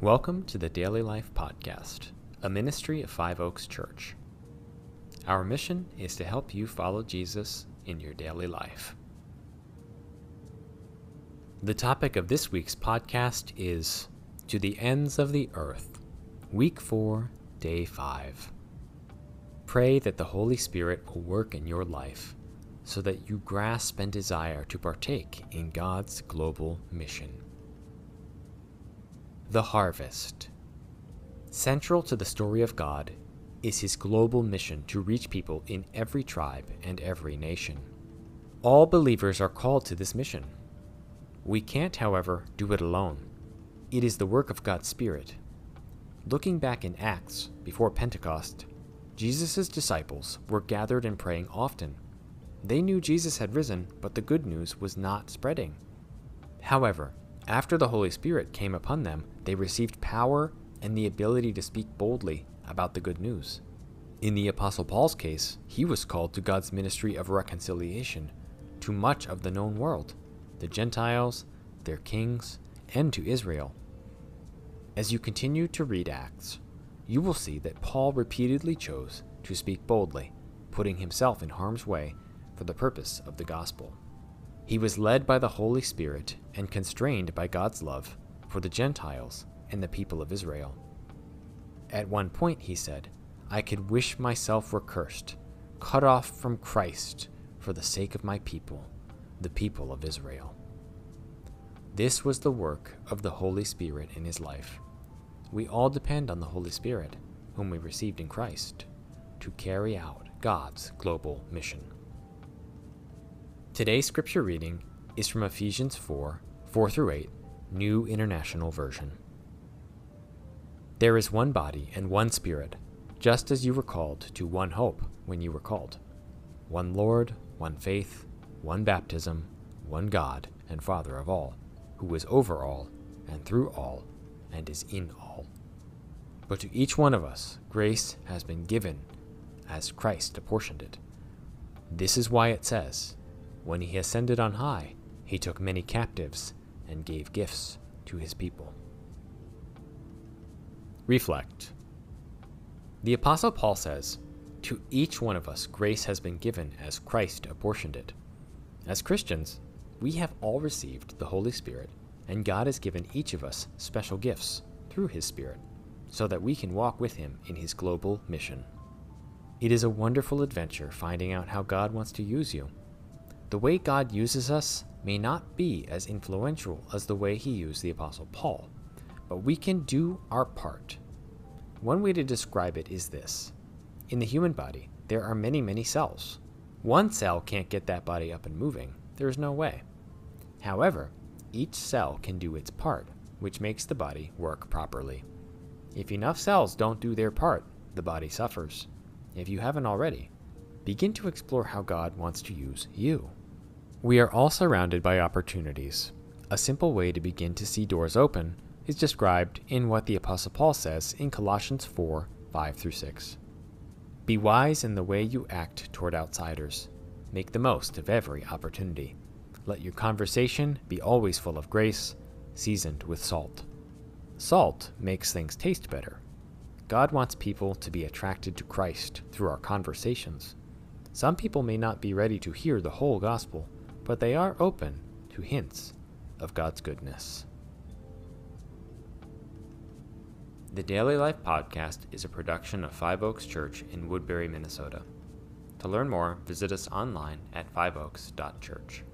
Welcome to the Daily Life Podcast, a ministry of Five Oaks Church. Our mission is to help you follow Jesus in your daily life. The topic of this week's podcast is To the Ends of the Earth, Week 4, Day 5. Pray that the Holy Spirit will work in your life so that you grasp and desire to partake in God's global mission. The Harvest. Central to the story of God is his global mission to reach people in every tribe and every nation. All believers are called to this mission. We can't, however, do it alone. It is the work of God's Spirit. Looking back in Acts, before Pentecost, Jesus' disciples were gathered and praying often. They knew Jesus had risen, but the good news was not spreading. However, after the Holy Spirit came upon them, they received power and the ability to speak boldly about the good news. In the Apostle Paul's case, he was called to God's ministry of reconciliation to much of the known world, the Gentiles, their kings, and to Israel. As you continue to read Acts, you will see that Paul repeatedly chose to speak boldly, putting himself in harm's way for the purpose of the gospel. He was led by the Holy Spirit and constrained by God's love for the Gentiles and the people of Israel. At one point, he said, I could wish myself were cursed, cut off from Christ for the sake of my people, the people of Israel. This was the work of the Holy Spirit in his life we all depend on the Holy Spirit, whom we received in Christ, to carry out God's global mission. Today's scripture reading is from Ephesians 4 4 through 8, New International Version. There is one body and one Spirit, just as you were called to one hope when you were called one Lord, one faith, one baptism, one God and Father of all, who is over all, and through all, and is in all. But to each one of us, grace has been given as Christ apportioned it. This is why it says, When he ascended on high, he took many captives and gave gifts to his people. Reflect. The Apostle Paul says, To each one of us, grace has been given as Christ apportioned it. As Christians, we have all received the Holy Spirit, and God has given each of us special gifts through his Spirit so that we can walk with him in his global mission. It is a wonderful adventure finding out how God wants to use you. The way God uses us may not be as influential as the way he used the Apostle Paul, but we can do our part. One way to describe it is this In the human body, there are many, many cells. One cell can't get that body up and moving, there is no way. However, each cell can do its part, which makes the body work properly. If enough cells don't do their part, the body suffers. If you haven't already, begin to explore how God wants to use you. We are all surrounded by opportunities. A simple way to begin to see doors open is described in what the Apostle Paul says in Colossians 4 5 through 6. Be wise in the way you act toward outsiders. Make the most of every opportunity. Let your conversation be always full of grace, seasoned with salt Salt makes things taste better. God wants people to be attracted to Christ through our conversations. Some people may not be ready to hear the whole gospel, but they are open to hints of God's goodness. The Daily Life Podcast is a production of Five Oaks Church in Woodbury, Minnesota. To learn more, visit us online at fiveoaks.church.